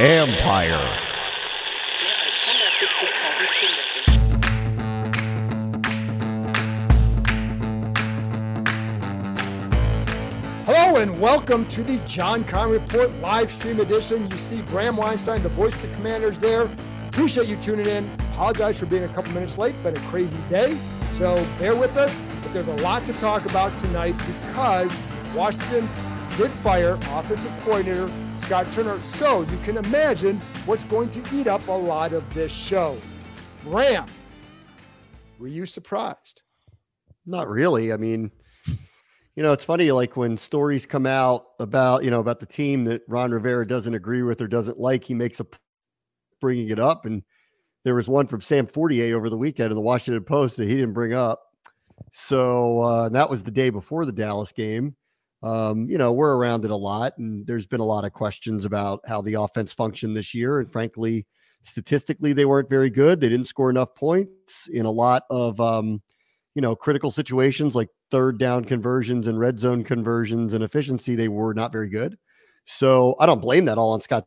Empire. Hello and welcome to the John Keim Report live stream edition. You see Bram Weinstein, the voice of the commanders there. Appreciate you tuning in. Apologize for being a couple minutes late. Been a crazy day. So bear with us. But there's a lot to talk about tonight because Washington did fire offensive coordinator Scott Turner. So you can imagine what's going to eat up a lot of this show. Bram, were you surprised? Not really. I mean, you know, it's funny, like when stories come out about, you know, about the team that Ron Rivera doesn't agree with or doesn't like, he makes a bringing it up. And there was one from Sam Fortier over the weekend in the Washington Post that he didn't bring up. So uh, that was the day before the Dallas game. Um, you know, we're around it a lot, and there's been a lot of questions about how the offense functioned this year. And frankly, statistically, they weren't very good. They didn't score enough points in a lot of, um, you know, critical situations like third down conversions and red zone conversions and efficiency. They were not very good. So I don't blame that all on Scott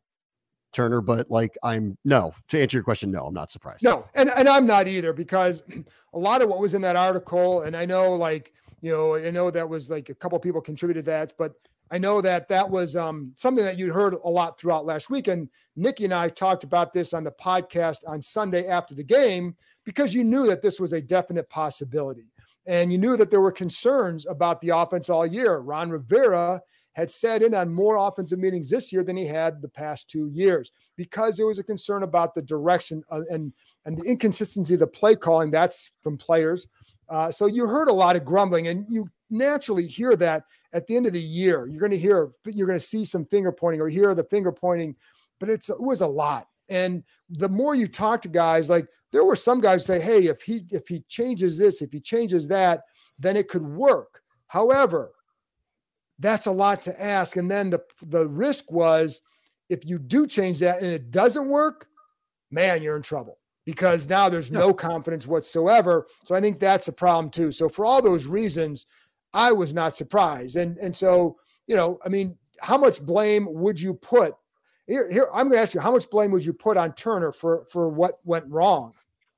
Turner, but like I'm no to answer your question, no, I'm not surprised. No, and, and I'm not either because a lot of what was in that article, and I know like you know, I know that was like a couple people contributed that, but I know that that was um, something that you'd heard a lot throughout last week. And Nikki and I talked about this on the podcast on Sunday after the game because you knew that this was a definite possibility. And you knew that there were concerns about the offense all year. Ron Rivera had sat in on more offensive meetings this year than he had the past two years because there was a concern about the direction and and the inconsistency of the play calling. That's from players. Uh, so you heard a lot of grumbling, and you naturally hear that at the end of the year. You're going to hear, you're going to see some finger pointing or hear the finger pointing, but it's it was a lot. And the more you talk to guys, like there were some guys say, "Hey, if he if he changes this, if he changes that, then it could work." However, that's a lot to ask. And then the the risk was if you do change that and it doesn't work, man, you're in trouble because now there's no confidence whatsoever. So I think that's a problem too. So for all those reasons, I was not surprised. And and so, you know, I mean, how much blame would you put here, here I'm going to ask you how much blame would you put on Turner for for what went wrong?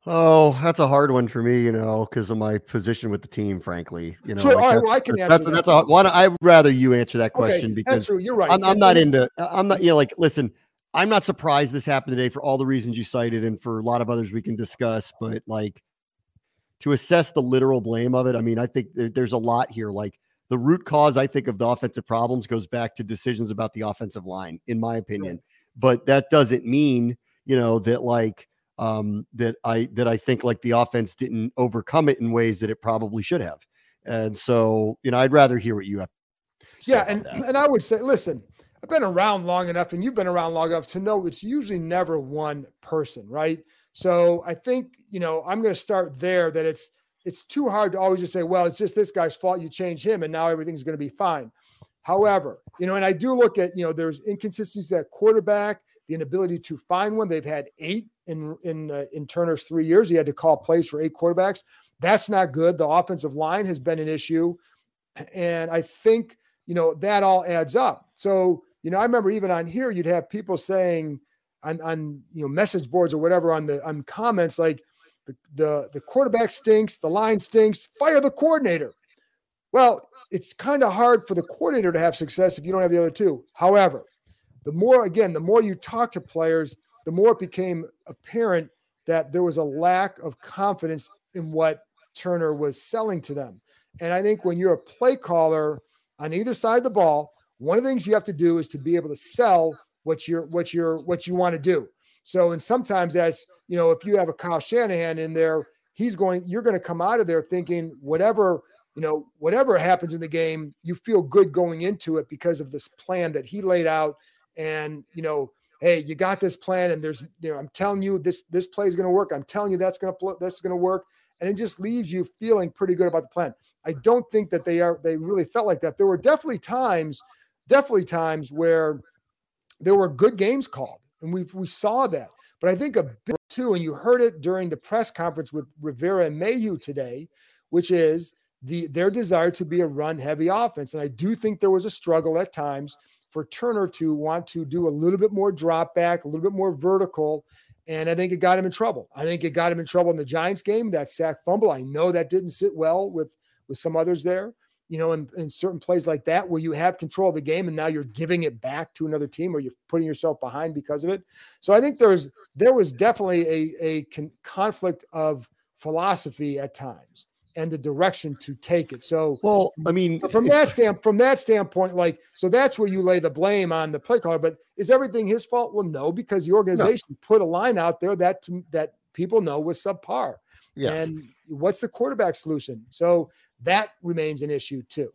Oh, that's a hard one for me, you know, because of my position with the team. Frankly, you know, sure. Like all right, well, I can answer that's that. that's a one. I'd rather you answer that question okay, because that's. You're right. I'm, I'm not into. I'm not. You know, like listen, I'm not surprised this happened today for all the reasons you cited and for a lot of others we can discuss. But like to assess the literal blame of it, I mean, I think there's a lot here. Like the root cause, I think, of the offensive problems goes back to decisions about the offensive line, in my opinion. But that doesn't mean, you know, that like um that I that I think like the offense didn't overcome it in ways that it probably should have. And so, you know, I'd rather hear what you have. Yeah, and and I would say, listen, I've been around long enough, and you've been around long enough to know it's usually never one person, right? So I think you know I'm going to start there. That it's it's too hard to always just say, well, it's just this guy's fault. You change him, and now everything's going to be fine. However, you know, and I do look at you know there's inconsistencies at quarterback, the inability to find one. They've had eight in in uh, in Turner's three years. He had to call plays for eight quarterbacks. That's not good. The offensive line has been an issue, and I think you know that all adds up. So you know, I remember even on here, you'd have people saying on, on you know message boards or whatever on the on comments like the, the the quarterback stinks, the line stinks, fire the coordinator. Well, it's kind of hard for the coordinator to have success if you don't have the other two. However, the more again, the more you talk to players, the more it became apparent that there was a lack of confidence in what Turner was selling to them. And I think when you're a play caller on either side of the ball, one of the things you have to do is to be able to sell what you're what you're what you want to do. So, and sometimes that's you know, if you have a Kyle Shanahan in there, he's going, you're going to come out of there thinking whatever you know, whatever happens in the game, you feel good going into it because of this plan that he laid out. And, you know, hey, you got this plan, and there's, you know, I'm telling you this this play is going to work. I'm telling you that's going to that's going to work, and it just leaves you feeling pretty good about the plan. I don't think that they are they really felt like that. There were definitely times, definitely times where there were good games called, and we we saw that. But I think a bit too, and you heard it during the press conference with Rivera and Mayhew today, which is the their desire to be a run heavy offense. And I do think there was a struggle at times for Turner to want to do a little bit more drop back, a little bit more vertical. And I think it got him in trouble. I think it got him in trouble in the Giants game, that sack fumble. I know that didn't sit well with with some others there, you know, in, in certain plays like that where you have control of the game and now you're giving it back to another team or you're putting yourself behind because of it. So I think there's there was definitely a, a con- conflict of philosophy at times and the direction to take it. So, well, I mean, from that stand from that standpoint, like, so that's where you lay the blame on the play caller. But is everything his fault? Well, no, because the organization no. put a line out there that that people know was subpar. Yes. And what's the quarterback solution? So that remains an issue too.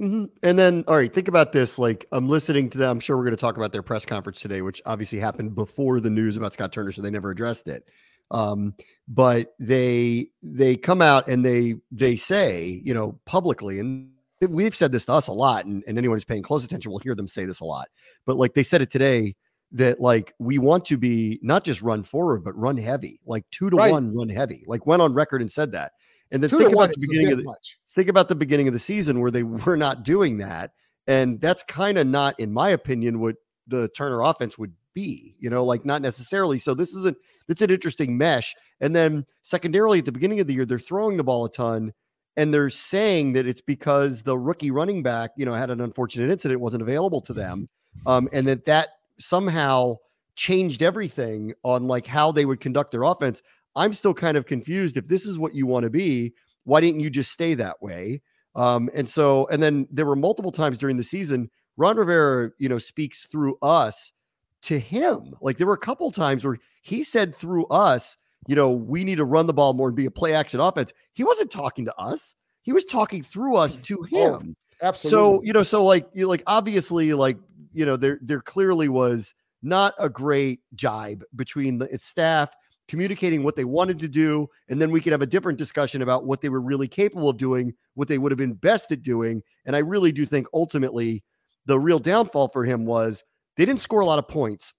Mm-hmm. And then, all right, think about this. Like, I'm listening to them. I'm sure we're going to talk about their press conference today, which obviously happened before the news about Scott Turner, so they never addressed it. Um, but they they come out and they they say, you know, publicly, and we've said this to us a lot, and, and anyone who's paying close attention will hear them say this a lot. But like they said it today that like we want to be not just run forward, but run heavy, like two to right. one run heavy. Like went on record and said that. And then two think about the beginning of the much. think about the beginning of the season where they were not doing that. And that's kind of not, in my opinion, what the Turner offense would be, you know, like not necessarily. So this isn't it's an interesting mesh. And then secondarily, at the beginning of the year, they're throwing the ball a ton, and they're saying that it's because the rookie running back, you know, had an unfortunate incident, wasn't available to them, um, and that that somehow changed everything on like how they would conduct their offense. I'm still kind of confused. If this is what you want to be, why didn't you just stay that way? Um, and so, and then there were multiple times during the season, Ron Rivera, you know, speaks through us to him. Like there were a couple times where he said through us, you know, we need to run the ball more and be a play action offense. He wasn't talking to us. He was talking through us to oh, him. Oh, absolutely. So, you know, so like you like obviously like, you know, there there clearly was not a great jibe between the staff communicating what they wanted to do and then we could have a different discussion about what they were really capable of doing, what they would have been best at doing, and I really do think ultimately the real downfall for him was they didn't score a lot of points.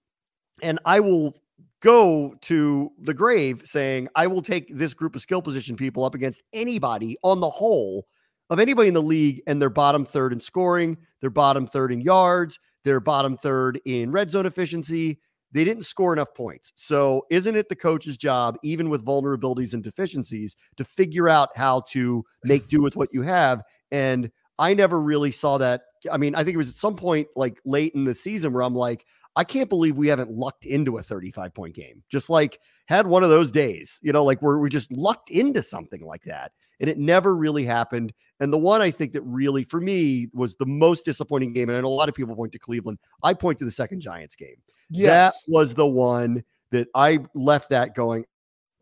And I will go to the grave saying, I will take this group of skill position people up against anybody on the whole of anybody in the league, and they're bottom third in scoring, they're bottom third in yards, they're bottom third in red zone efficiency. They didn't score enough points. So, isn't it the coach's job, even with vulnerabilities and deficiencies, to figure out how to make do with what you have? And I never really saw that I mean, I think it was at some point like late in the season where I'm like, I can't believe we haven't lucked into a 35 point game. Just like had one of those days, you know, like where we just lucked into something like that. And it never really happened. And the one I think that really, for me, was the most disappointing game. And I know a lot of people point to Cleveland. I point to the second Giants game. Yes. That was the one that I left that going.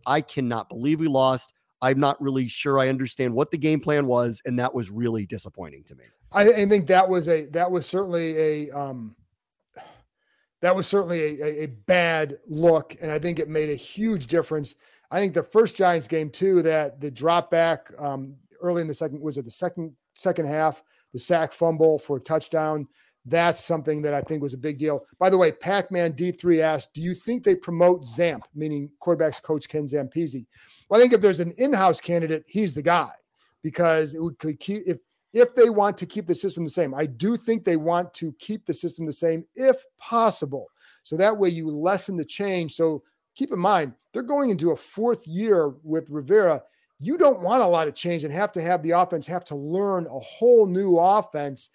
I cannot believe we lost. I'm not really sure I understand what the game plan was. And that was really disappointing to me. I, I think that was a that was certainly a um, that was certainly a, a, bad look, and I think it made a huge difference. I think the first Giants game too, that the drop back um, early in the second was it the second second half, the sack fumble for a touchdown. That's something that I think was a big deal. By the way, Pac-Man D3 asked, "Do you think they promote Zamp, meaning quarterbacks coach Ken Zampese?" Well, I think if there's an in-house candidate, he's the guy because it could keep if if they want to keep the system the same. I do think they want to keep the system the same if possible. So that way you lessen the change. So keep in mind, they're going into a fourth year with Rivera. You don't want a lot of change and have to have the offense have to learn a whole new offense.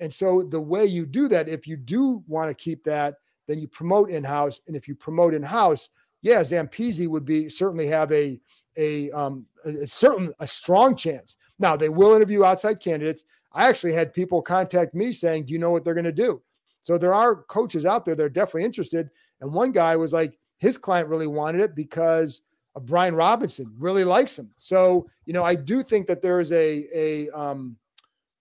And so the way you do that, if you do want to keep that, then you promote in-house. And if you promote in-house, yeah, Zampese would be certainly have a a um a certain a strong chance now, they will interview outside candidates. I actually had people contact me saying, Do you know what they're going to do? So there are coaches out there that are definitely interested. And one guy was like, his client really wanted it because of Brian Robinson, really likes him. So, you know, I do think that there is a, a, um,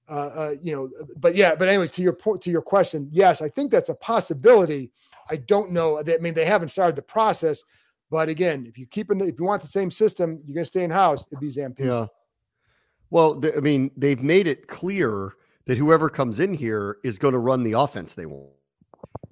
uh, uh, you know, but yeah, but anyways, to your point, to your question, yes, I think that's a possibility. I don't know. I mean, they haven't started the process, but again, if you keep in the, if you want the same system, you're going to stay in house. It'd be Zampese. Yeah. Well, th- I mean, they've made it clear that whoever comes in here is going to run the offense they want.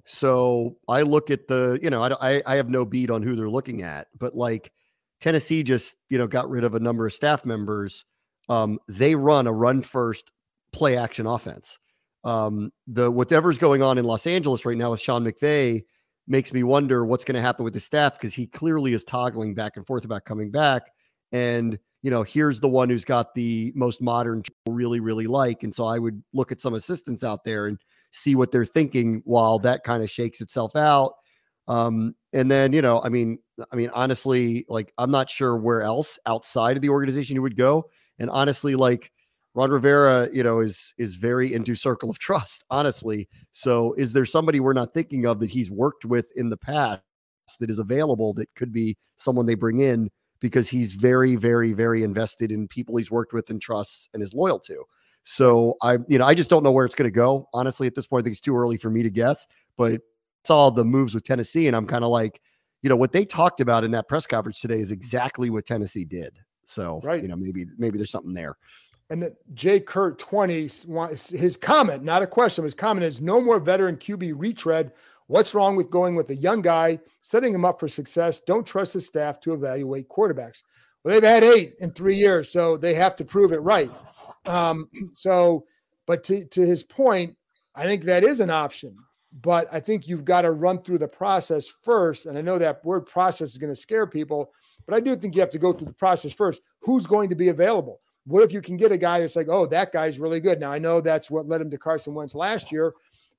So I look at the, you know, I, I have no beat on who they're looking at, but like Tennessee just, you know, got rid of a number of staff members. Um, they run a run first play action offense. Um, the whatever's going on in Los Angeles right now with Sean McVay makes me wonder what's going to happen with the staff because he clearly is toggling back and forth about coming back. And you know, here's the one who's got the most modern, really, really like. And so I would look at some assistants out there and see what they're thinking while that kind of shakes itself out. Um, and then, you know, I mean, I mean, honestly, like I'm not sure where else outside of the organization you would go. And honestly, like Ron Rivera, you know, is is very into circle of trust, honestly. So is there somebody we're not thinking of that he's worked with in the past that is available that could be someone they bring in because he's very, very, very invested in people he's worked with and trusts and is loyal to. So I, you know, I just don't know where it's going to go. Honestly, at this point, I think it's too early for me to guess. But saw the moves with Tennessee, and I'm kind of like, you know, what they talked about in that press conference today is exactly what Tennessee did. So, right. you know, maybe maybe there's something there. And that Jay Kurt 20, his comment, not a question, his comment is no more veteran QB retread. What's wrong with going with a young guy, setting him up for success? Don't trust the staff to evaluate quarterbacks. Well, they've had eight in three years, so they have to prove it right. Um, so, but to, to his point, I think that is an option. But I think you've got to run through the process first. And I know that word process is going to scare people, but I do think you have to go through the process first. Who's going to be available? What if you can get a guy that's like, oh, that guy's really good? Now, I know that's what led him to Carson Wentz last year,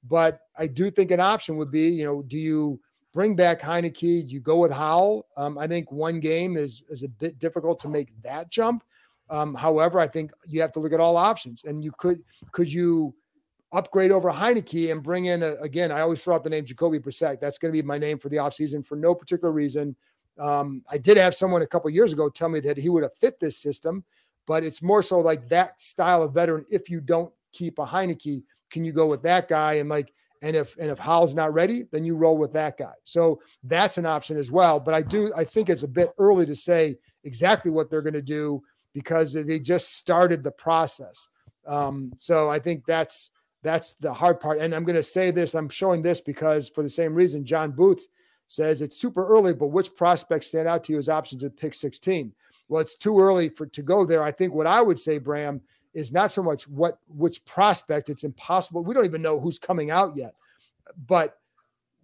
but I do think an option would be, you know, do you bring back Heinicke? Do you go with Howell? Um, I think one game is is a bit difficult to make that jump. Um, however, I think you have to look at all options, and you could could you upgrade over Heinicke and bring in a, again. I always throw out the name Jacoby Brissett. That's going to be my name for the offseason for no particular reason. Um, I did have someone a couple years ago tell me that he would have fit this system, but it's more so like that style of veteran. If you don't keep a Heinicke, can you go with that guy? And like, and if and if Howell's not ready, then you roll with that guy. So that's an option as well. But I do I think it's a bit early to say exactly what they're going to do because they just started the process. Um, so I think that's that's the hard part. And I'm going to say this. I'm showing this because for the same reason, John Booth says it's super early, but which prospects stand out to you as options at pick 16? Well, it's too early for to go there. I think what I would say, Bram, is not so much what which prospect. It's impossible. We don't even know who's coming out yet, but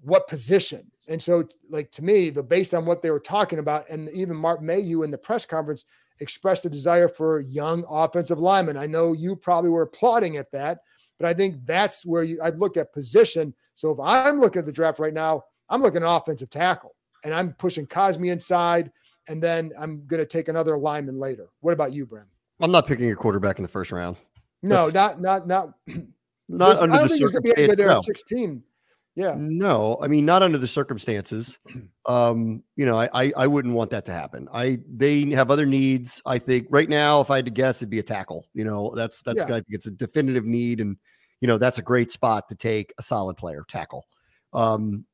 what position. And so, like to me, the based on what they were talking about, and even Mark Mayhew in the press conference expressed a desire for young offensive linemen. I know you probably were applauding at that, but I think that's where you I'd look at position. So if I'm looking at the draft right now, I'm looking at offensive tackle, and I'm pushing Cosmi inside, and then I'm going to take another lineman later. What about you, Bram? I'm not picking a quarterback in the first round. No, That's, not not not not under the circumstances. There no. at 16. Yeah. No, I mean not under the circumstances. Um, you know, I, I, I wouldn't want that to happen. I they have other needs. I think right now, if I had to guess, it'd be a tackle. You know, that's that's yeah. I think it's a definitive need, and you know that's a great spot to take a solid player tackle. Um,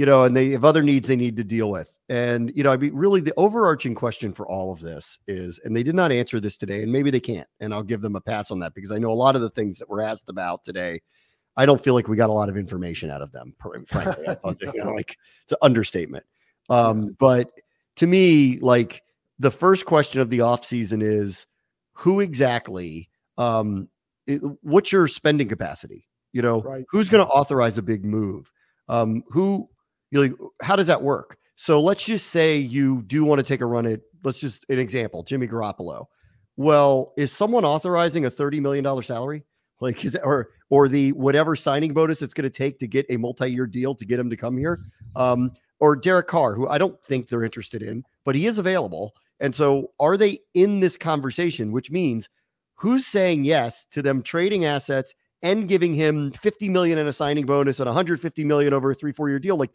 you know, and they have other needs they need to deal with. And, you know, I mean, really the overarching question for all of this is, and they did not answer this today, and maybe they can't, and I'll give them a pass on that because I know a lot of the things that were asked about today, I don't feel like we got a lot of information out of them, frankly. you know, like it's an understatement. Um, but to me, like the first question of the offseason is who exactly, um, it, what's your spending capacity? You know, right. who's going to authorize a big move? Um, who you're like, how does that work? So let's just say you do want to take a run at, let's just an example, Jimmy Garoppolo. Well, is someone authorizing a $30 million salary? Like, is that, or, or the whatever signing bonus it's going to take to get a multi year deal to get him to come here? Um, or Derek Carr, who I don't think they're interested in, but he is available. And so are they in this conversation, which means who's saying yes to them trading assets and giving him 50 million in a signing bonus and 150 million over a three, four year deal? Like,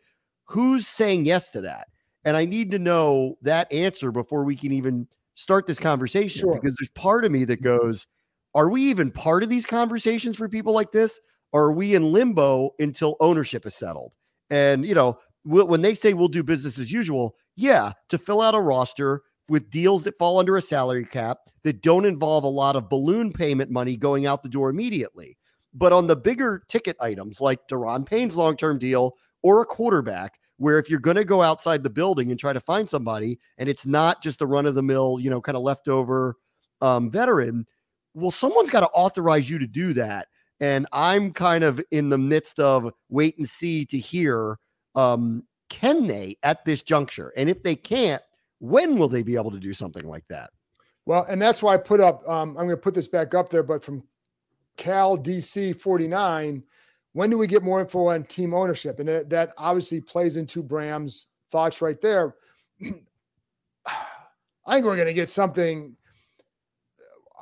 who's saying yes to that? And I need to know that answer before we can even start this conversation Sure. because there's part of me that goes, are we even part of these conversations for people like this? Or are we in limbo until ownership is settled? And, you know, when they say we'll do business as usual, yeah, to fill out a roster with deals that fall under a salary cap that don't involve a lot of balloon payment money going out the door immediately. But on the bigger ticket items like Daron Payne's long term deal or a quarterback, where if you're going to go outside the building and try to find somebody and it's not just a run of the mill, you know, kind of leftover um, veteran, well, someone's got to authorize you to do that. And I'm kind of in the midst of wait and see to hear um, can they at this juncture? And if they can't, when will they be able to do something like that? Well, and that's why I put up, um, I'm going to put this back up there, but from Cal DC 49, when do we get more info on team ownership? And that, that obviously plays into Bram's thoughts right there. I think we're going to get something.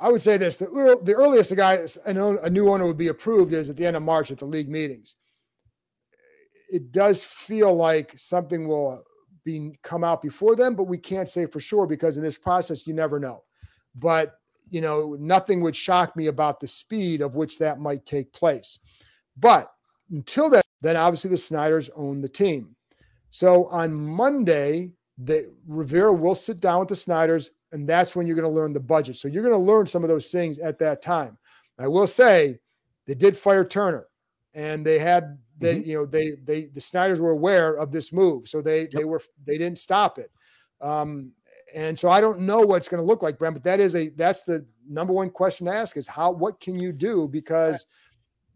I would say this: the, the earliest a guy, an a new owner would be approved is at the end of March at the league meetings. It does feel like something will be come out before then, but we can't say for sure because in this process you never know. But you know, nothing would shock me about the speed of which that might take place. But until then, then obviously the Snyders own the team. So on Monday, the Rivera will sit down with the Snyders, and that's when you're going to learn the budget. So you're going to learn some of those things at that time. I will say they did fire Turner, and they had they you know they they the Snyders were aware of this move, so they they were they didn't stop it. Um, and so I don't know what's going to look like, Brent, but that is a that's the number one question to ask is how what can you do because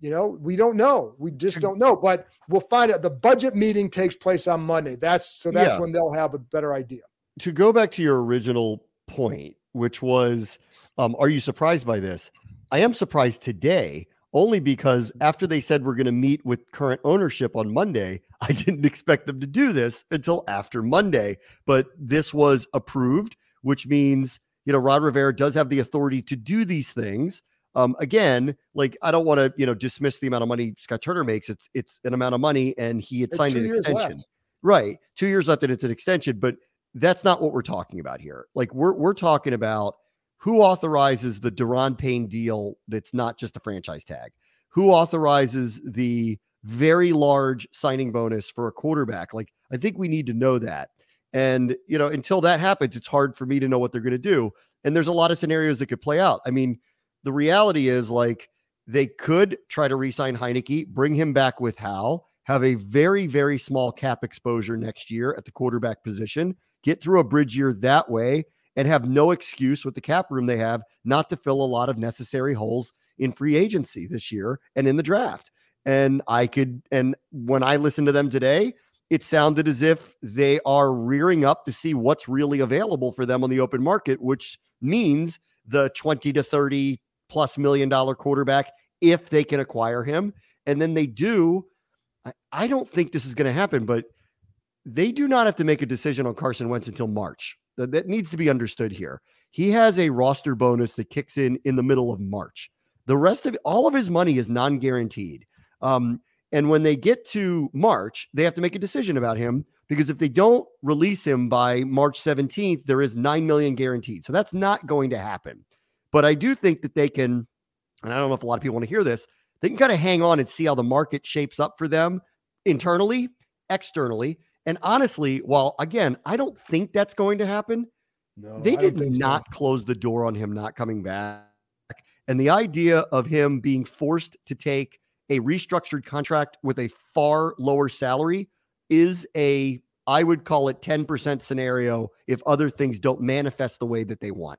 you know we don't know we just don't know but we'll find out the budget meeting takes place on monday that's so that's Yeah. when they'll have a better idea to go back to your original point, which was, um, are you surprised by this? I am surprised today, only because after they said we're going to meet with current ownership on Monday, I didn't expect them to do this until after Monday. But this was approved, which means, you know, Ron Rivera does have the authority to do these things. Um, again, like I don't want to, you know, dismiss the amount of money Scott Turner makes. It's it's an amount of money, and he had signed an extension. left. Right. Two years left and it's an extension, but that's not what we're talking about here. Like we're we're talking about who authorizes the Daron Payne deal that's not just a franchise tag. Who authorizes the very large signing bonus for a quarterback? Like I think we need to know that. And you know, until that happens, it's hard for me to know what they're going to do. And there's a lot of scenarios that could play out. I mean, the reality is like they could try to re-sign Heinicke, bring him back with Hal, have a very, very small cap exposure next year at the quarterback position, get through a bridge year that way, and have no excuse with the cap room they have not to fill a lot of necessary holes in free agency this year and in the draft. And I could, and when I listened to them today, it sounded as if they are rearing up to see what's really available for them on the open market, which means the 20 to 30 plus million dollar quarterback if they can acquire him. And then they do. I, I don't think this is going to happen, but they do not have to make a decision on Carson Wentz until March. That, that needs to be understood here. He has a roster bonus that kicks in in the middle of March. The rest of all of his money is non guaranteed. Um, and when they get to March, they have to make a decision about him because if they don't release him by March 17th, there is 9 million guaranteed. So that's not going to happen. But I do think that they can, and I don't know if a lot of people want to hear this, they can kind of hang on and see how the market shapes up for them internally, externally. And honestly, while again, I don't think that's going to happen, no they did so. not close the door on him not coming back. And the idea of him being forced to take a restructured contract with a far lower salary is a, I would call it 10% scenario if other things don't manifest the way that they want.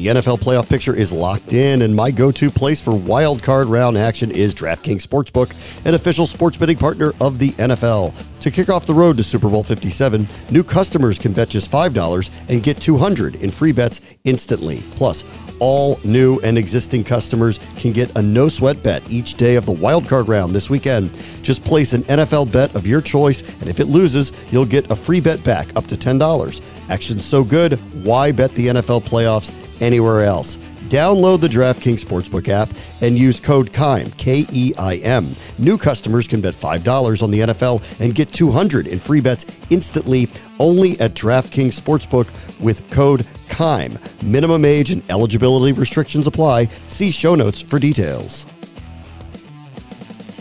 The NFL playoff picture is locked in, and my go to place for wild card round action is DraftKings Sportsbook, an official sports betting partner of the NFL. To kick off the road to Super Bowl 57, new customers can bet just $5 and get 200 in free bets instantly. Plus, all new and existing customers can get a no sweat bet each day of the wild card round this weekend. Just place an NFL bet of your choice, and if it loses, you'll get a free bet back up to $10. Action's so good, why bet the NFL playoffs anywhere else? Download the DraftKings Sportsbook app and use code KEIM, K E I M. New customers can bet $5 on the NFL and get 200 in free bets instantly only at DraftKings Sportsbook with code KEIM. Minimum age and eligibility restrictions apply. See show notes for details.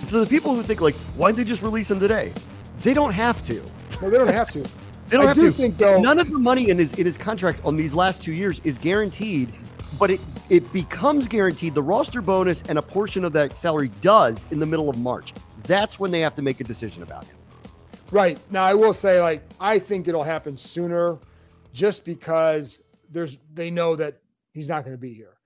To the people who think, like, why didn't they just release them today? They don't have to. No, they don't have to. They don't I have do to. think, though- none of the money in his in his contract on these last two years is guaranteed, but it it becomes guaranteed. The roster bonus and a portion of that salary does in the middle of March. That's when they have to make a decision about him. Right. Now I will say like I think it'll happen sooner just because there's they know that he's not going to be here.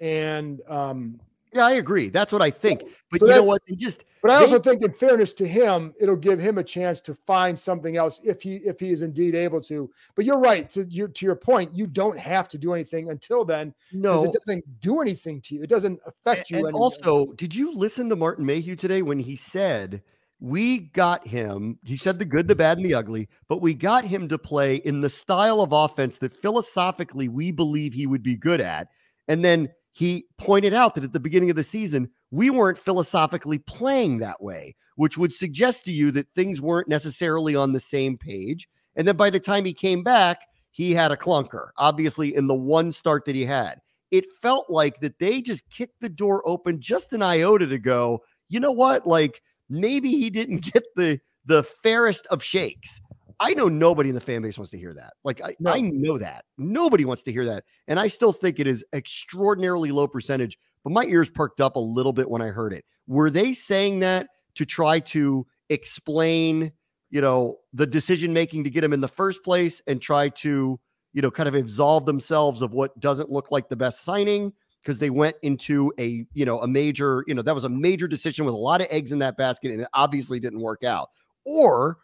And um Yeah, I agree. That's what I think. But So you know what? They just but I also think in fairness to him, it'll give him a chance to find something else if he if he is indeed able to. But you're right to your to your point, you don't have to do anything until then no. it doesn't do anything to you. It doesn't affect you And anymore. also, did you listen to Martin Mayhew today when he said we got him? He said the good, the bad, and the ugly, but we got him to play in the style of offense that philosophically we believe he would be good at. And then he pointed out that at the beginning of the season, we weren't philosophically playing that way, which would suggest to you that things weren't necessarily on the same page. And then by the time he came back, he had a clunker, obviously, in the one start that he had it felt like that they just kicked the door open just an iota to go, you know what? Like maybe he didn't get the the fairest of shakes. I know nobody in the fan base wants to hear that. Like I, No. I know that. Nobody wants to hear that. And I still think it is extraordinarily low percentage, but my ears perked up a little bit when I heard it. Were they saying that to try to explain, you know, the decision making to get him in the first place and try to you know, kind of absolve themselves of what doesn't look like the best signing because they went into a, you know, a major, you know, that was a major decision with a lot of eggs in that basket and it obviously didn't work out. Or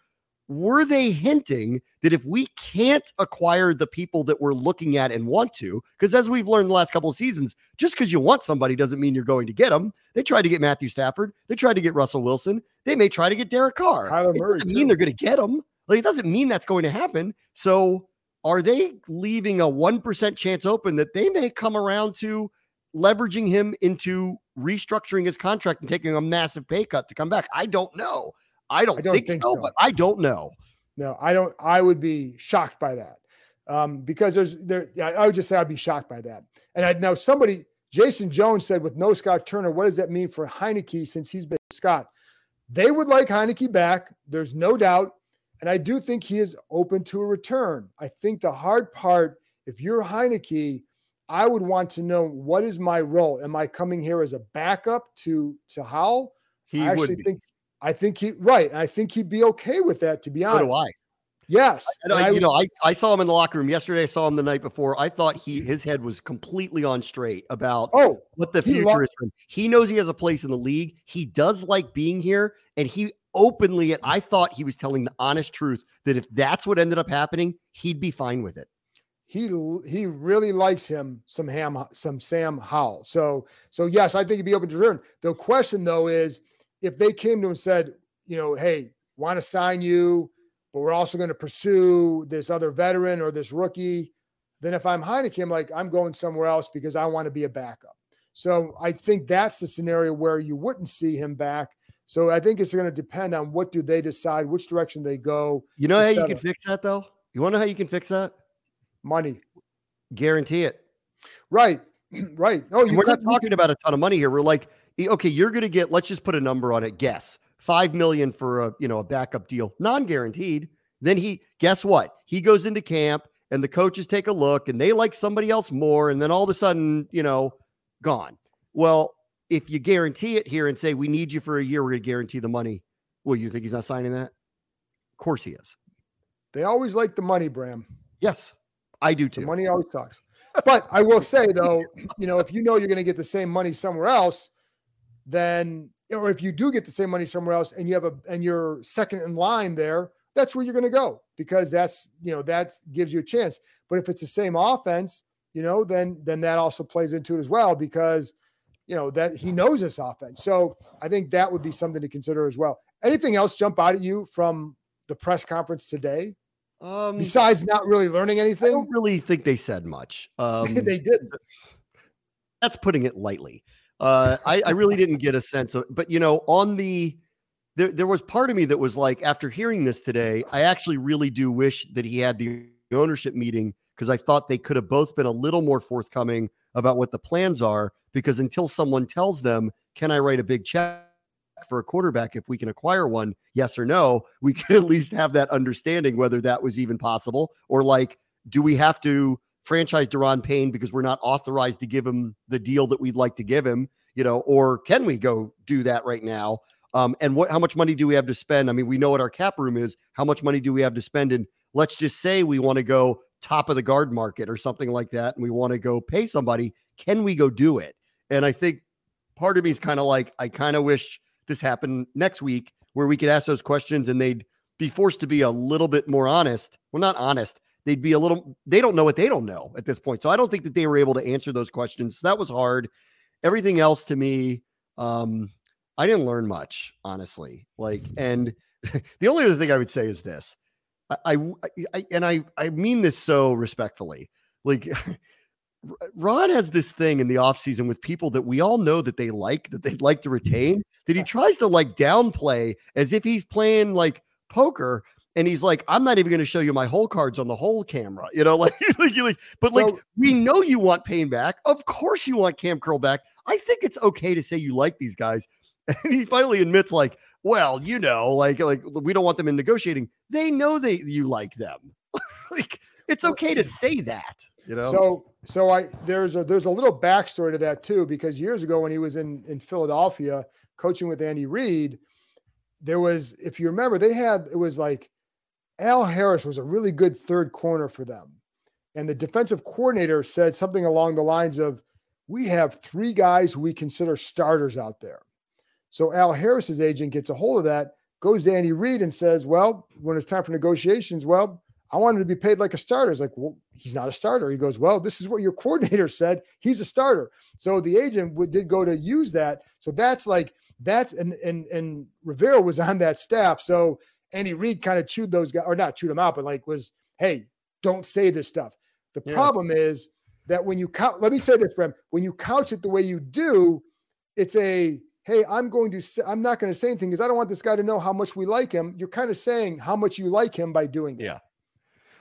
were they hinting that if we can't acquire the people that we're looking at and want to, because as we've learned the last couple of seasons, just because you want somebody doesn't mean you're going to get them. They tried to get Matthew Stafford, they tried to get Russell Wilson, they may try to get Derek Carr. Kyler it Murray, doesn't too. mean they're going to get them. Like it doesn't mean that's going to happen. So are they leaving a 1% chance open that they may come around to leveraging him into restructuring his contract and taking a massive pay cut to come back? I don't know. I don't, I don't think, think so, so. but I don't know. No, I don't. I would be shocked by that um, because there's there. Yeah, I would just say I'd be shocked by that. And I now somebody, Jason Jones said, with no Scott Turner, what does that mean for Heinicke since he's been Scott? They would like Heinicke back. There's no doubt, and I do think he is open to a return. I think the hard part, if you're Heinicke, I would want to know what is my role. Am I coming here as a backup to to Howell? He I actually would be. think. I think he right. I think he'd be okay with that. To be So honest, do I. Yes. I, I you know, I, I saw him in the locker room yesterday. I saw him the night before. I thought he his head was completely on straight about oh, what the future lo- is for him. He knows he has a place in the league. He does like being here, and he openly and I thought he was telling the honest truth that if that's what ended up happening, he'd be fine with it. he he really likes him some ham some Sam Howell. So so yes, I think he'd be open to return. The question though is if they came to him and said, you know, hey, want to sign you, but we're also going to pursue this other veteran or this rookie. Then if I'm Heinicke, I'm like, I'm going somewhere else because I want to be a backup. So I think that's the scenario where you wouldn't see him back. So I think it's going to depend on what do they decide, which direction they go. You know how you can fix that though? You want to know how you can fix that? Money. Guarantee it. Right. right. Oh, we're not talking about a ton of money here. We're like, okay, you're going to get. Let's just put a number on it. Guess five million for a you know a backup deal, non guaranteed. Then he guess what? He goes into camp and the coaches take a look and they like somebody else more, and then all of a sudden, you know, gone. Well, if you guarantee it here and say we need you for a year, we're going to guarantee the money. Well, you think he's not signing that? Of course he is. They always like the money, Bram. Yes, I do too. The money always talks. But I will say though, you know, if you know you're going to get the same money somewhere else, then or if you do get the same money somewhere else and you have a and you're second in line there, that's where you're going to go because that's you know that gives you a chance. But if it's the same offense, you know, then then that also plays into it as well because you know that he knows this offense. So I think that would be something to consider as well. Anything else jump out at you from the press conference today? Um, Besides not really learning anything, I don't really think they said much. Um, they didn't. That's putting it lightly. Uh, I, I really didn't get a sense of, but you know, on the there, there was part of me that was like, after hearing this today, I actually really do wish that he had the ownership meeting because I thought they could have both been a little more forthcoming about what the plans are. Because until someone tells them, "Can I write a big check for a quarterback if we can acquire one, yes or no, we can at least have that understanding whether that was even possible. Or like, do we have to franchise Daron Payne because we're not authorized to give him the deal that we'd like to give him, you know, or can we go do that right now? Um, and what how much money do we have to spend? I mean, we know what our cap room is. How much money do we have to spend? And let's just say we want to go top of the guard market or something like that, and we want to go pay somebody. Can we go do it? And I think part of me is kind of like, I kind of wish this happened next week where we could ask those questions and they'd be forced to be a little bit more honest. Well, not honest. They'd be a little, they don't know what they don't know at this point. So I don't think that they were able to answer those questions. So that was hard. Everything else to me, um, I didn't learn much, honestly. Like, and the only other thing I would say is this I, I, I and I, I mean this so respectfully. Like, Ron has this thing in the offseason with people that we all know that they like, that they'd like to retain, that he tries to like downplay as if he's playing like poker. And he's like, I'm not even going to show you my whole cards on the whole camera, you know, like, like, like but like, we know you want Payne back. Of course, you want Cam Curl back. I think it's okay to say you like these guys. And he finally admits, like, well, you know, like, like we don't want them in negotiating. They know they you like them. like, it's okay to say that. You know. So so I there's a there's a little backstory to that too because years ago when he was in in Philadelphia coaching with Andy Reid, there was if you remember they had it was like Al Harris was a really good third corner for them, and the defensive coordinator said something along the lines of, "We have three guys we consider starters out there." So Al Harris's agent gets a hold of that, goes to Andy Reid and says, "Well, when it's time for negotiations, well, I want him to be paid like a starter. It's like, well, he's not a starter. He goes, well, this is what your coordinator said. He's a starter. So the agent would, did go to use that. So that's like that's and and and Rivera was on that staff. So Andy Reid kind of chewed those guys, or not chewed them out, but like was, hey, don't say this stuff. The yeah. problem is that when you count, let me say this, Bram, when you couch it the way you do, it's a hey, I'm going to say, I'm not going to say anything because I don't want this guy to know how much we like him. You're kind of saying how much you like him by doing that. Yeah.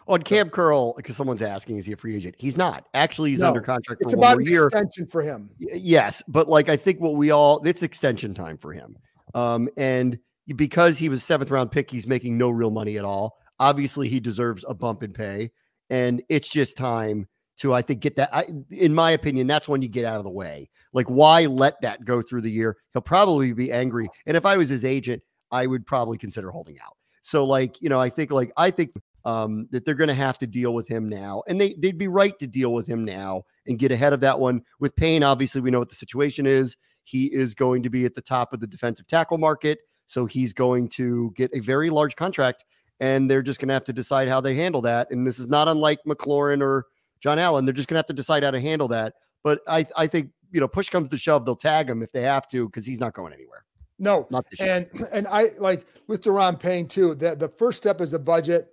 On Cam Curl, because someone's asking, is he a free agent? He's not. Actually, he's no, under contract for it's one about more year. extension for him. Yes, but like I think what we all it's extension time for him. Um, and because he was seventh round pick, he's making no real money at all. Obviously, he deserves a bump in pay, and it's just time to I think get that. I, in my opinion, that's when you get out of the way. Like, why let that go through the year? He'll probably be angry, and if I was his agent, I would probably consider holding out. So, like, you know, I think like I think um, that they're going to have to deal with him now. And they, they'd be right to deal with him now and get ahead of that one. With Payne, obviously, we know what the situation is. He is going to be at the top of the defensive tackle market. So he's going to get a very large contract, and they're just going to have to decide how they handle that. And this is not unlike McLaurin or John Allen. They're just going to have to decide how to handle that. But I, I think, you know, push comes to shove, they'll tag him if they have to because he's not going anywhere. No, not this and year. and I like with Daron Payne too. That the first step is the budget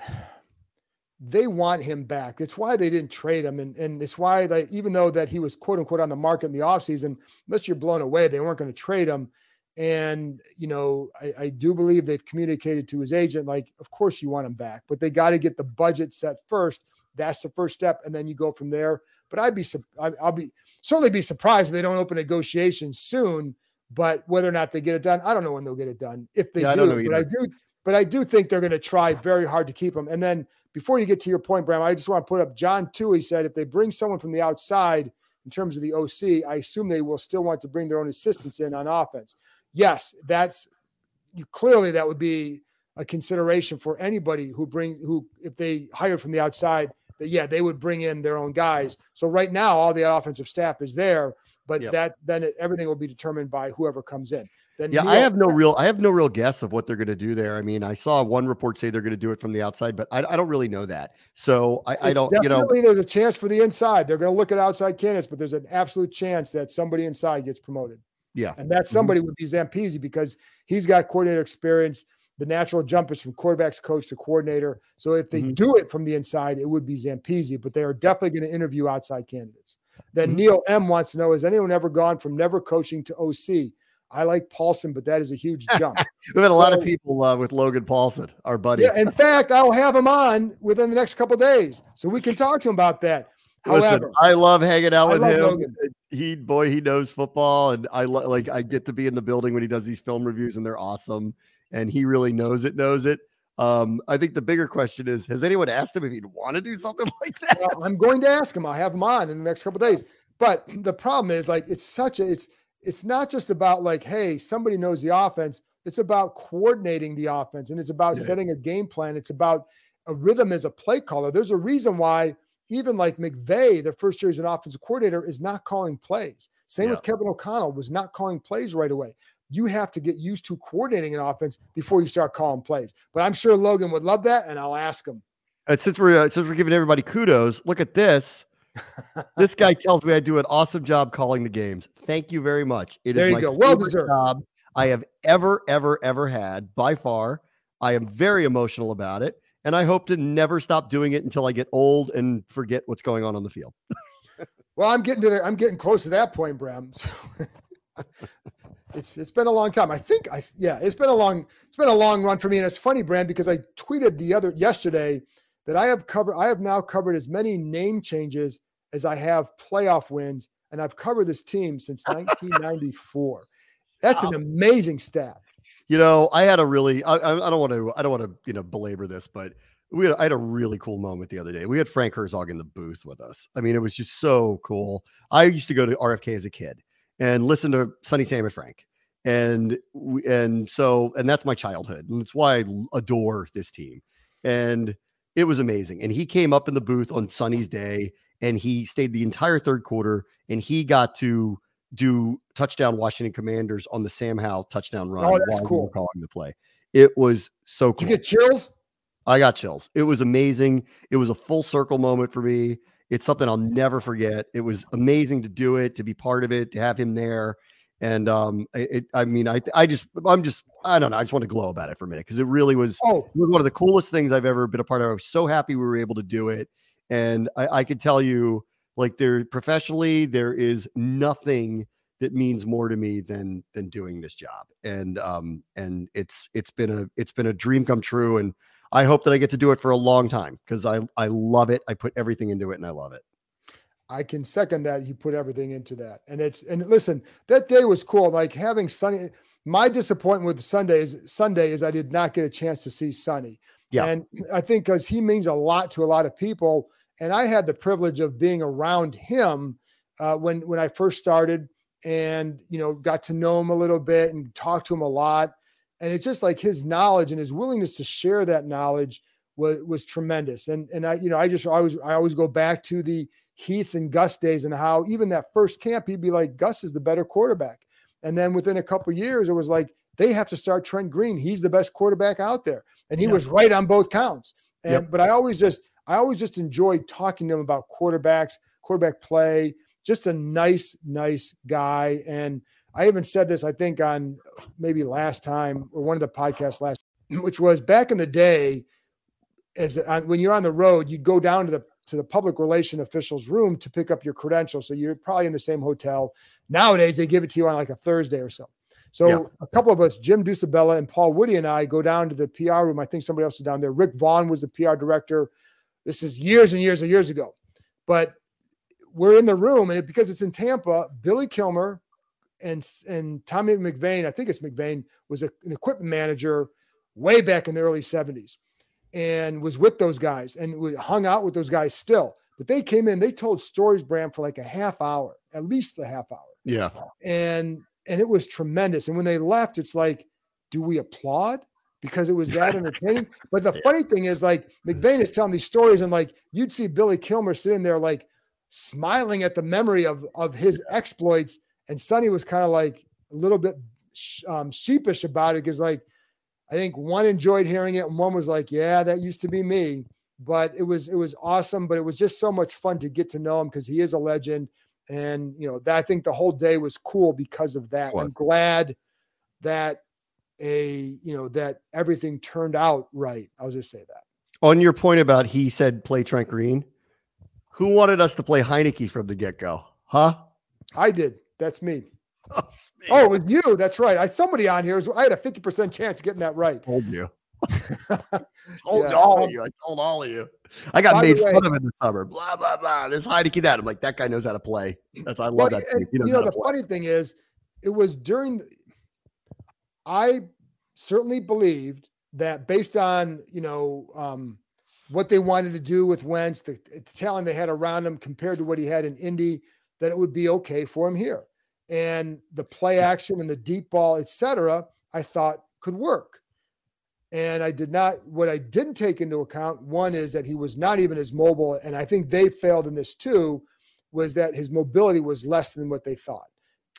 they want him back. It's why they didn't trade him. And, and it's why they, even though that he was quote unquote on the market in the offseason, unless you're blown away, they weren't going to trade him. And, you know, I, I, do believe they've communicated to his agent, like, of course you want him back, but they got to get the budget set first. That's the first step. And then you go from there. But I'd be I'll be certainly be surprised if they don't open negotiations soon. But whether or not they get it done, I don't know when they'll get it done. If they yeah, do, I but I do, but I do think they're going to try very hard to keep him. And then before you get to your point, Bram, I just want to put up John too. He said if they bring someone from the outside in terms of the OC, I assume they will still want to bring their own assistants in on offense. Yes, that's you, clearly that would be a consideration for anybody who bring who if they hired from the outside that yeah they would bring in their own guys. So right now all the offensive staff is there, but yep. that then it, everything will be determined by whoever comes in. Then yeah, Neil, I have no real I have no real guess of what they're going to do there. I mean, I saw one report say they're going to do it from the outside, but I, I don't really know that. So I, I don't. You know, there's a chance for the inside. They're going to look at outside candidates, but there's an absolute chance that somebody inside gets promoted. Yeah, and that mm-hmm. somebody would be Zampese because he's got coordinator experience. The natural jump is from quarterbacks coach to coordinator. So if they mm-hmm. do it from the inside, it would be Zampese, but they are definitely going to interview outside candidates. Then mm-hmm. Neil M wants to know: Has anyone ever gone from never coaching to OC? I like Paulson, but that is a huge jump. We've had a lot so, of people uh, with Logan Paulson, our buddy. Yeah, in fact, I'll have him on within the next couple days, so we can talk to him about that. Listen, I love hanging out with him. Logan. He boy, he knows football, and I lo- like I get to be in the building when he does these film reviews, and they're awesome. And he really knows it, knows it. Um, I think the bigger question is: Has anyone asked him if he'd want to do something like that? Well, I'm going to ask him. I'll have him on in the next couple days. But the problem is, like, it's such a it's it's not just about like, hey, somebody knows the offense. It's about coordinating the offense and it's about yeah. setting a game plan. It's about a rhythm as a play caller. There's a reason why even like McVay, the first year as an offensive coordinator, is not calling plays. Same yeah. with Kevin O'Connell, was not calling plays right away. You have to get used to coordinating an offense before you start calling plays. But I'm sure Logan would love that, and I'll ask him. And since we're uh, since we're giving everybody kudos, look at this this guy tells me I do an awesome job calling the games. Thank you very much. It there is my go. Well deserved. job I have ever, ever, ever had by far. I am very emotional about it, and I hope to never stop doing it until I get old and forget what's going on on the field. well, I'm getting to the, I'm getting close to that point, Bram. So it's it's been a long time. I think I yeah, it's been a long it's been a long run for me, and it's funny, Bram, because I tweeted the other yesterday that I have covered. I have now covered as many name changes as I have playoff wins, and I've covered this team since 1994. That's an amazing stat. You know, I had a really. I, I don't want to. I don't want to. You know, belabor this, but we had, I had a really cool moment the other day. We had Frank Herzog in the booth with us. I mean, it was just so cool. I used to go to RFK as a kid and listen to Sonny Sam and Frank, and and so and that's my childhood, and it's why I adore this team. And it was amazing. And he came up in the booth on Sonny's day and he stayed the entire third quarter and he got to do touchdown Washington Commanders on the Sam Howell touchdown run. Oh, that's cool. We calling the play. It was so cool. Did you get chills? I got chills. It was amazing. It was a full circle moment for me. It's something I'll never forget. It was amazing to do it, to be part of it, to have him there. And um, it, I mean, I, I just, I'm just, I don't know. I just want to glow about it for a minute because it really was, oh. it was one of the coolest things I've ever been a part of. I was so happy we were able to do it. And I, I could tell you, like, there professionally, there is nothing that means more to me than than doing this job. And um, and it's it's been a it's been a dream come true. And I hope that I get to do it for a long time because I I love it. I put everything into it, and I love it. I can second that. You put everything into that. And it's, and listen, that day was cool. Like having Sonny. my disappointment with Sunday is Sunday is I did not get a chance to see Sonny. Yeah. And I think because he means a lot to a lot of people. And I had the privilege of being around him uh, when, when I first started and, you know, got to know him a little bit and talk to him a lot. And it's just like his knowledge and his willingness to share that knowledge was, was tremendous. And, and I, you know, I just always, I always go back to the, Heath and Gus days and how even that first camp, he'd be like, Gus is the better quarterback. And then within a couple years, it was like, they have to start Trent Green. He's the best quarterback out there. And he yeah. was right on both counts. And yep. but I always just I always just enjoyed talking to him about quarterbacks, quarterback play, just a nice, nice guy. And I even said this, I think, on maybe last time or one of the podcasts last, which was back in the day, as uh, when you're on the road, you'd go down to the to the public relation official's room to pick up your credentials. So you're probably in the same hotel. Nowadays, they give it to you on like a Thursday or so. So yeah. a couple of us, Jim Dusabella and Paul Woody and I, go down to the PR room. I think somebody else is down there. Rick Vaughn was the PR director. This is years and years and years ago. But we're in the room, and it, because it's in Tampa, Billy Kilmer and and Tommy McVane, I think it's McVane, was a, an equipment manager way back in the early 70s and was with those guys and we hung out with those guys still. But they came in, they told stories, Bram, for like a half hour, at least the half hour. Yeah. And and it was tremendous. And when they left, it's like, do we applaud? Because it was that entertaining. But the Yeah. funny thing is, like McVeigh is telling these stories, and like you'd see Billy Kilmer sitting there, like smiling at the memory of of his exploits, and Sonny was kind of like a little bit sh- um, sheepish about it because, like, I think one enjoyed hearing it, and one was like, "Yeah, that used to be me." But it was it was awesome. But it was just so much fun to get to know him because he is a legend, and you know that I think the whole day was cool because of that. Was. I'm glad that a you know that everything turned out right. I'll just say that. On your point about he said play Trent Green, who wanted us to play Heinicke from the get go? Huh? I did. That's me. Oh, oh it was you. That's right. I somebody on here. was- I had a fifty percent chance of getting that right. told you. told Yeah, all of you. I told all of you. I got by made way- fun of in the summer. Blah blah blah. This Heinicke that. I'm like that guy knows how to play. That's I love Well, that. and, you know, the play. funny thing is, it was during. I certainly believed that based on you know um, what they wanted to do with Wentz, the, the talent they had around him compared to what he had in Indy, that it would be okay for him here, and the play action and the deep ball, etc. I thought could work. And I did not, what I didn't take into account, one is that he was not even as mobile. And I think they failed in this too, was that his mobility was less than what they thought.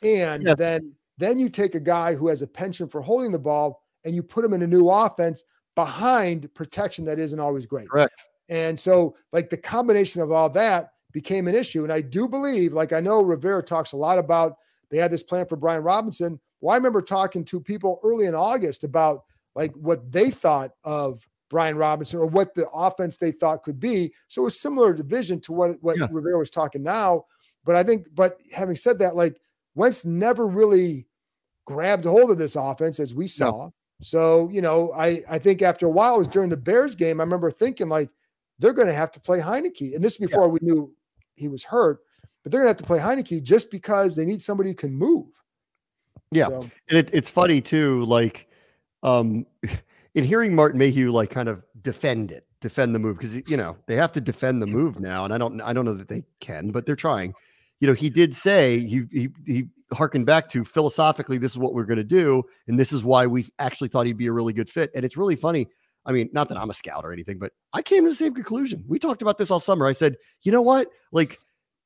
And Yeah. then then you take a guy who has a penchant for holding the ball and you put him in a new offense behind protection that isn't always great. Correct. And so, like the combination of all that became an issue. And I do believe, like I know Rivera talks a lot about they had this plan for Brian Robinson. Well, I remember talking to people early in August about like what they thought of Brian Robinson or what the offense they thought could be. So it was similar to vision to what, what Yeah. Rivera was talking now. But I think, but having said that, like Wentz never really grabbed hold of this offense as we saw. So, you know, I, I think after a while, it was during the Bears game, I remember thinking like they're going to have to play Heinicke. And this is before we knew he was hurt, but they're going to have to play Heinicke just because they need somebody who can move. Yeah. So, And it, it's funny too, like um in hearing Martin Mayhew like kind of defend it, defend the move, because you know they have to defend the move now. And I don't I don't know that they can, but they're trying. You know, he did say he he he harkened back to philosophically, this is what we're gonna do, and this is why we actually thought he'd be a really good fit. And it's really funny. I mean, not that I'm a scout or anything, but I came to the same conclusion. We talked about this all summer. I said, you know what? Like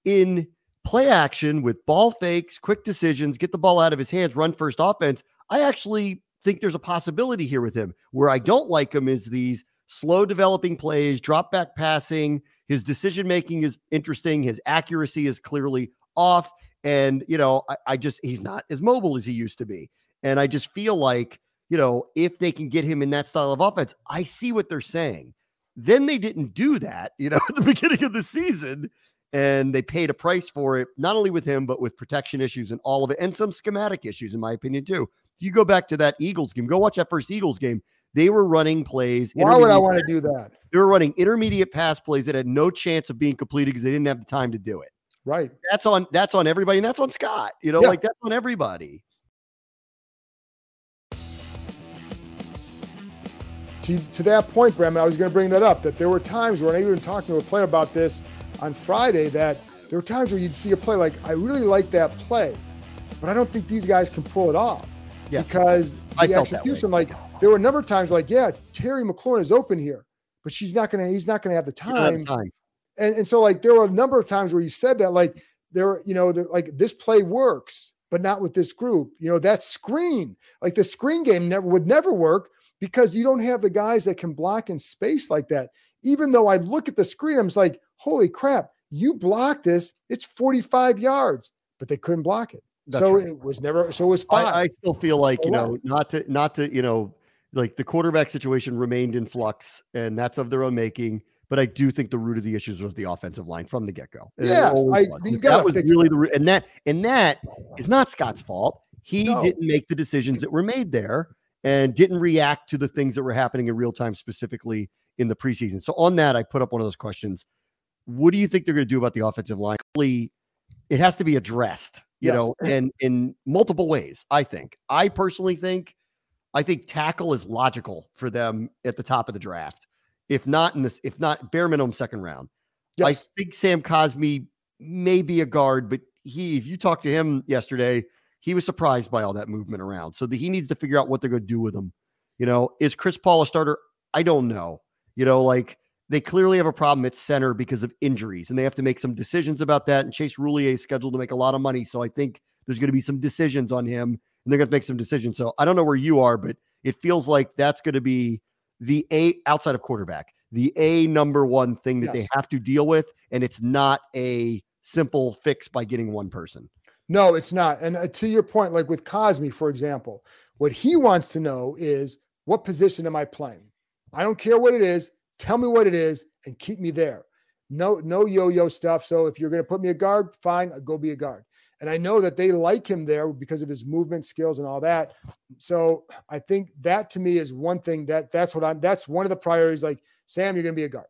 in play action with ball fakes, quick decisions, get the ball out of his hands, run first offense. I actually think there's a possibility here with him. Where I don't like him is these slow developing plays, drop back passing. His decision making is interesting. His accuracy is clearly off. And, you know, I, I just, he's not as mobile as he used to be. And I just feel like, you know, if they can get him in that style of offense, I see what they're saying. Then they didn't do that, you know, at the beginning of the season. And they paid a price for it, not only with him, but with protection issues and all of it, and some schematic issues, in my opinion, too. If you go back to that Eagles game, go watch that first Eagles game. They were running plays. why would I want to do that? They were running intermediate pass plays that had no chance of being completed because they didn't have the time to do it. Right. That's on that's on everybody, and that's on Scott. You know, Yeah. like that's on everybody. to, to that point, Bremen, I was going to bring that up that there were times where I even talking to a player about this on Friday that there were times where you'd see a play like, I really like that play, but I don't think these guys can pull it off Yes. because I the felt that way. execution, like there were a number of times like, yeah, Terry McLaurin is open here, but she's not going to, he's not going to have the don't have time. time. And, and so like there were a number of times where you said that like there you know, like this play works, but not with this group. You know, that screen, like the screen game never would never work because you don't have the guys that can block in space like that. Even though I look at the screen, I'm just like, holy crap, you block this, it's 45 yards, but they couldn't block it. That's so right. it was never so it was fine. I, I still feel like you know not to not to you know like the quarterback situation remained in flux and that's of their own making. But I do think the root of the issues was the offensive line from the get go. Yes, I- you gotta that was really the root, and that and that is not Scott's fault. He No. didn't make the decisions that were made there and didn't react to the things that were happening in real time, specifically in the preseason. So on that, I put up one of those questions. what do you think they're going to do about the offensive line? It has to be addressed, you Yes. know, and in multiple ways. I think. I personally think, I think tackle is logical for them at the top of the draft. If not in this, if not bare minimum second round. I think Sam Cosmi may be a guard, but he, if you talked to him yesterday, he was surprised by all that movement around. So that he needs to figure out what they're going to do with him. You know, is Chris Paul a starter? I don't know. You know, like they clearly have a problem at center because of injuries, and they have to make some decisions about that. And Chase Roullier is scheduled to make a lot of money, so I think there's going to be some decisions on him, and they're going to make some decisions. So I don't know where you are, but it feels like that's going to be the a outside of quarterback, the a number one thing that they have to deal with, and it's not a simple fix by getting one person. No, it's not. And uh, to your point, like with Cosmi, for example, what he wants to know is what position am I playing? I don't care what it is. Tell me what it is and keep me there. No, no yo-yo stuff. So if you're going to put me a guard, fine, I'll go be a guard. And I know that they like him there because of his movement skills and all that. So I think that to me is one thing that that's what I'm. That's one of the priorities. Like Sam, you're going to be a guard.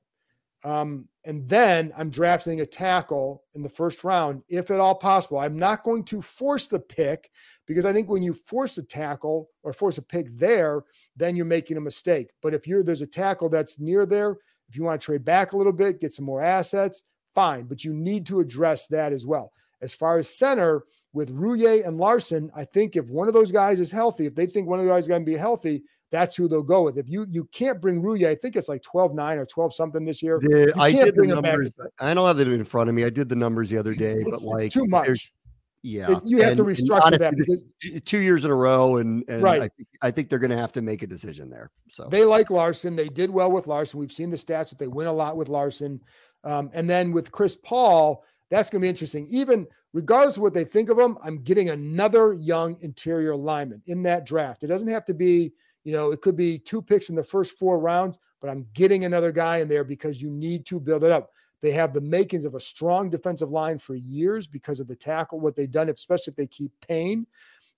Um, and then I'm drafting a tackle in the first round, if at all possible. I'm not going to force the pick because I think when you force a tackle or force a pick there, then you're making a mistake. But if you're there's a tackle that's near there, if you want to trade back a little bit, get some more assets, fine. But you need to address that as well. As far as center with Roullier and Larsen, I think if one of those guys is healthy, if they think one of the guys is going to be healthy, that's who they'll go with. If you you can't bring Roullier, I think it's like 12-9 or 12 something this year. The- I did the bring him back numbers. I don't have them in front of me. I did the numbers the other day, but like it's too much. Yeah, you have to and- and restructure that honestly, this- because two years in a row, and and Right. I think I think they're going to have to make a decision there. So they like Larsen. They did well with Larsen. We've seen the stats that they win a lot with Larsen. Um, and then with Chris Paul, that's going to be interesting. Even regardless of what they think of him, I'm getting another young interior lineman in that draft. It doesn't have to be, you know, it could be two picks in the first four rounds, but I'm getting another guy in there because you need to build it up. They have the makings of a strong defensive line for years because of the tackle, what they've done, especially if they keep Payne.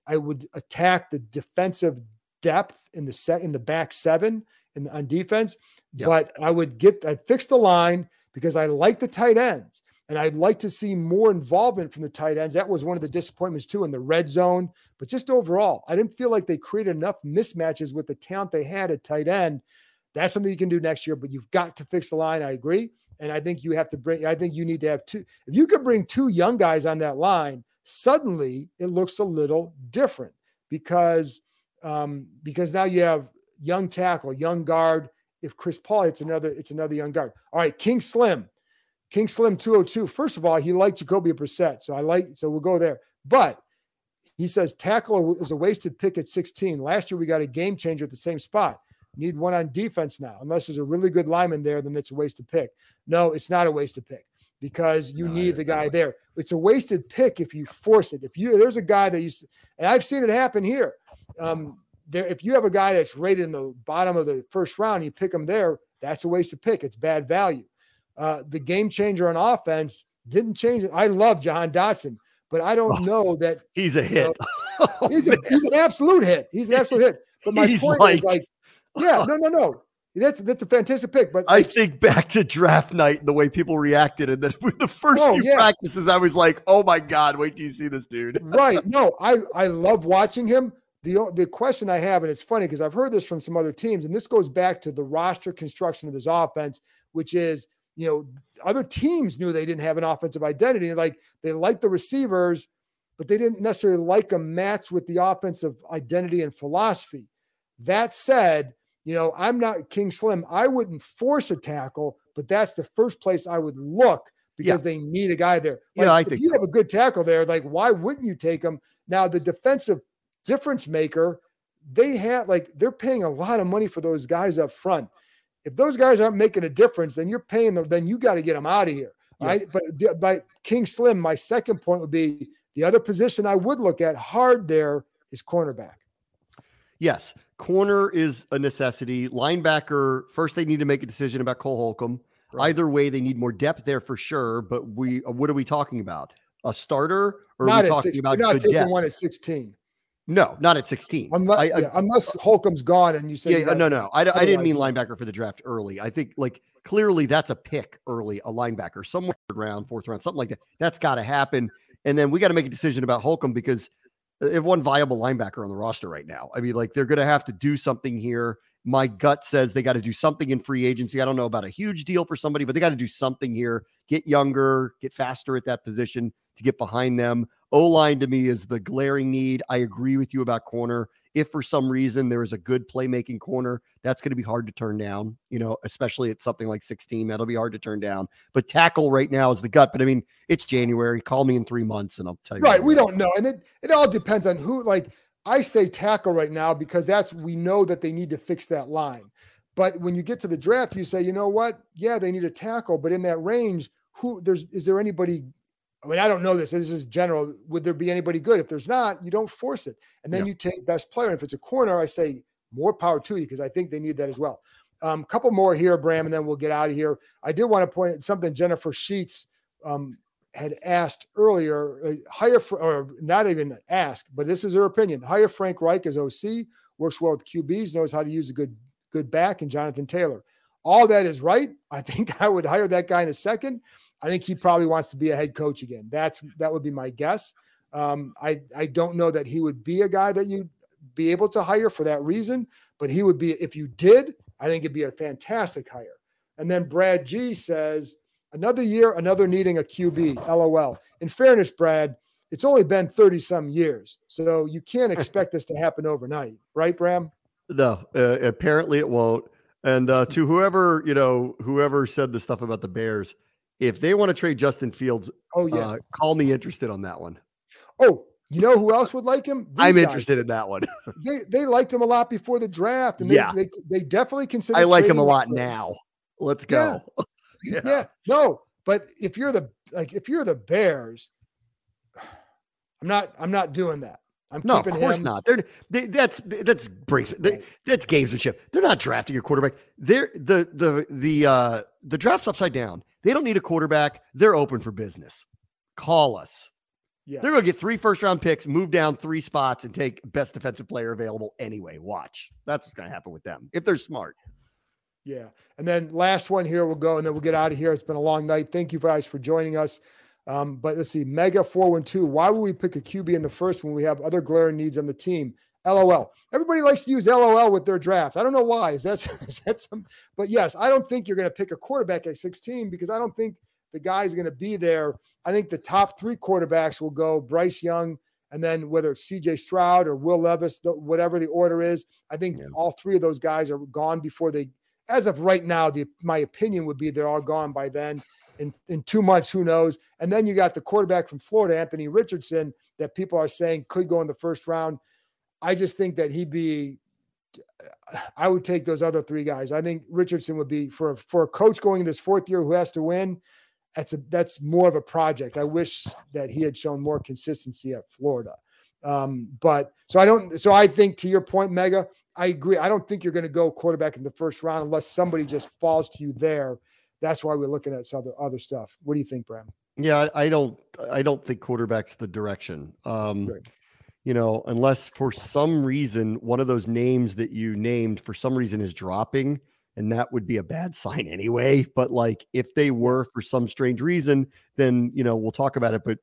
I would attack the defensive depth in the set in the back seven in on defense. Yeah. But I would get I'd fix the line because I like the tight ends. And I'd like to see more involvement from the tight ends. That was one of the disappointments too in the red zone. But just overall, I didn't feel like they created enough mismatches with the talent they had at tight end. That's something you can do next year, but you've got to fix the line. I agree. And I think you have to bring, I think you need to have two. If you could bring two young guys on that line, suddenly it looks a little different because um, because now you have young tackle, young guard. If Chris Paul hits another, it's another young guard. All right, King Slim, King Slim 202. First of all, he liked Jacoby Brissett, so I like so we'll go there. But he says tackle is a wasted pick at 16. Last year we got a game changer at the same spot. Need one on defense now. Unless there's a really good lineman there, then it's a wasted pick. No, it's not a wasted pick because you No, need the guy there. It's a wasted pick if you force it. If you there's a guy that you and I've seen it happen here. Um, there, if you have a guy that's rated in the bottom of the first round, you pick him there. That's a wasted pick. It's bad value. Uh, the game changer on offense didn't change it. I love Jahan Dotson, but I don't Oh, know that he's a hit. Oh, he's, a, he's an absolute hit. He's an absolute hit. But my He's point like- is like, yeah, no, no, no. That's that's a fantastic pick. But I like, think back to draft night and the way people reacted, and then with the first Oh, few yeah. practices, I was like, "Oh my god, wait till you see this dude." right. No, I I love watching him. The the question I have, and it's funny because I've heard this from some other teams, and this goes back to the roster construction of this offense, which is you know other teams knew they didn't have an offensive identity. Like they liked the receivers, but they didn't necessarily like a match with the offensive identity and philosophy. That said, you know I'm not King Slim. I wouldn't force a tackle, but that's the first place I would look because they need a guy there. Yeah, Like, I if think you so. have a good tackle there, like why wouldn't you take him? Now the defensive difference maker, they have like they're paying a lot of money for those guys up front. If those guys aren't making a difference, then you're paying them. Then you got to get them out of here, Yeah. right? But by King Slim, my second point would be the other position I would look at hard there is cornerback. Yes, corner is a necessity. Linebacker, first they need to make a decision about Cole Holcomb. Right. Either way, they need more depth there for sure. But we, what are we talking about? A starter, or are not we at talking 16. about not taking depth? one at 16. No, not at sixteen. Unless, I- I- yeah, unless Holcomb's gone and you say yeah, you uh, no, no. I, I didn't mean linebacker for the draft early. I think like clearly that's a pick early, a linebacker, somewhere third round, fourth round, something like that. That's got to happen. And then we got to make a decision about Holcomb because uh, they have one viable linebacker on the roster right now. I mean, like they're going to have to do something here. My gut says they got to do something in free agency. I don't know about a huge deal for somebody, but they got to do something here. Get younger, get faster at that position to get behind them. O line to me is the glaring need. I agree with you about corner. If for some reason there is a good playmaking corner, that's going to be hard to turn down, you know, especially at something like 16. That'll be hard to turn down. But tackle right now is the gut. But I mean, it's January. Call me in three months and I'll tell you. Right. We don't know. And it, it all depends on who, like, I say tackle right now because that's, we know that they need to fix that line. But when you get to the draft, you say, you know what? Yeah, they need a tackle. But in that range, who there's, is there anybody I mean, I don't know this. This is general. Would there be anybody good? If there's not, you don't force it. And then yeah. you take best player. And if it's a corner, I say more power to you because I think they need that as well. A um, couple more here, Bram, and then we'll get out of here. I did want to point out something Jennifer Sheets um, had asked earlier. Uh, hire for, or not even ask, but this is her opinion. Hire Frank Reich as OC, works well with QBs, knows how to use a good good back, and Jonathan Taylor. All that is right. I think I would hire that guy in a second. I think he probably wants to be a head coach again. That's that would be my guess. Um, I I don't know that he would be a guy that you'd be able to hire for that reason, but he would be if you did. I think it'd be a fantastic hire. And then Brad G says another year, another needing a QB. LOL. In fairness, Brad, it's only been 30 some years. So you can't expect this to happen overnight, right, Bram? No, uh, apparently it won't. And uh, to whoever, you know, whoever said the stuff about the Bears, if they want to trade Justin Fields, oh yeah, uh, call me interested on that one. Oh, you know who else would like him? These I'm guys. interested in that one. they they liked him a lot before the draft, and they, yeah. they, they definitely consider. I like him a lot now. Let's go. Yeah. yeah. yeah, no, but if you're the like if you're the Bears, I'm not I'm not doing that. I'm no, of course him. not. They're they, that's that's brief. They, that's gamesmanship. They're not drafting a quarterback. They're the the the uh the draft's upside down. They don't need a quarterback. They're open for business. Call us. Yes. They're going to get three first round picks, move down three spots, and take best defensive player available anyway. Watch. That's what's going to happen with them if they're smart. Yeah. And then last one here, we'll go and then we'll get out of here. It's been a long night. Thank you guys for joining us. Um, but let's see, Mega 412. Why would we pick a QB in the first when we have other glaring needs on the team? LOL. Everybody likes to use LOL with their drafts. I don't know why. Is that, is that some? But yes, I don't think you're going to pick a quarterback at 16 because I don't think the guy's going to be there. I think the top three quarterbacks will go Bryce Young, and then whether it's CJ Stroud or Will Levis, whatever the order is, I think yeah. all three of those guys are gone before they. As of right now, the my opinion would be they're all gone by then. In in two months, who knows? And then you got the quarterback from Florida, Anthony Richardson, that people are saying could go in the first round. I just think that he'd be. I would take those other three guys. I think Richardson would be for for a coach going in this fourth year who has to win. That's a that's more of a project. I wish that he had shown more consistency at Florida. Um, but so I don't. So I think to your point, Mega, I agree. I don't think you're going to go quarterback in the first round unless somebody just falls to you there. That's why we're looking at some other other stuff. What do you think, Bram? Yeah, I, I don't. I don't think quarterback's the direction. Um, you know, unless for some reason one of those names that you named for some reason is dropping, and that would be a bad sign anyway. But like if they were for some strange reason, then you know we'll talk about it. But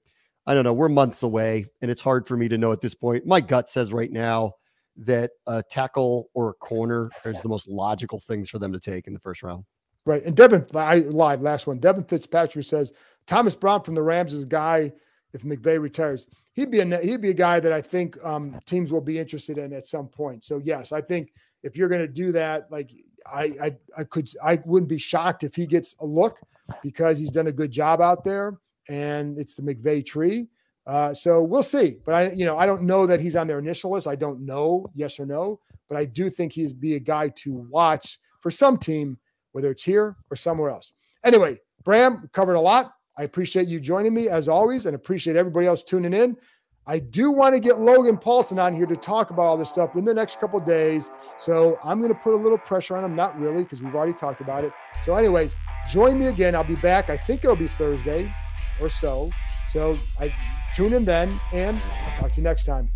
I don't know. We're months away, and it's hard for me to know at this point. My gut says right now that a tackle or a corner is the most logical things for them to take in the first round. Right. And Devin, I live last one. Devin Fitzpatrick says Thomas Brown from the Rams is a guy if McVay retires he'd be a he'd be a guy that I think um, teams will be interested in at some point. So yes, I think if you're going to do that, like I, I I could I wouldn't be shocked if he gets a look because he's done a good job out there and it's the McVay tree. Uh, so we'll see. But I you know I don't know that he's on their initial list. I don't know yes or no, but I do think he's be a guy to watch for some team, whether it's here or somewhere else. Anyway, Bram covered a lot. I appreciate you joining me as always and appreciate everybody else tuning in. I do want to get Logan Paulson on here to talk about all this stuff in the next couple days. So I'm going to put a little pressure on him. Not really, because we've already talked about it. So, anyways, join me again. I'll be back. I think it'll be Thursday or so. So I tune in then, and I'll talk to you next time.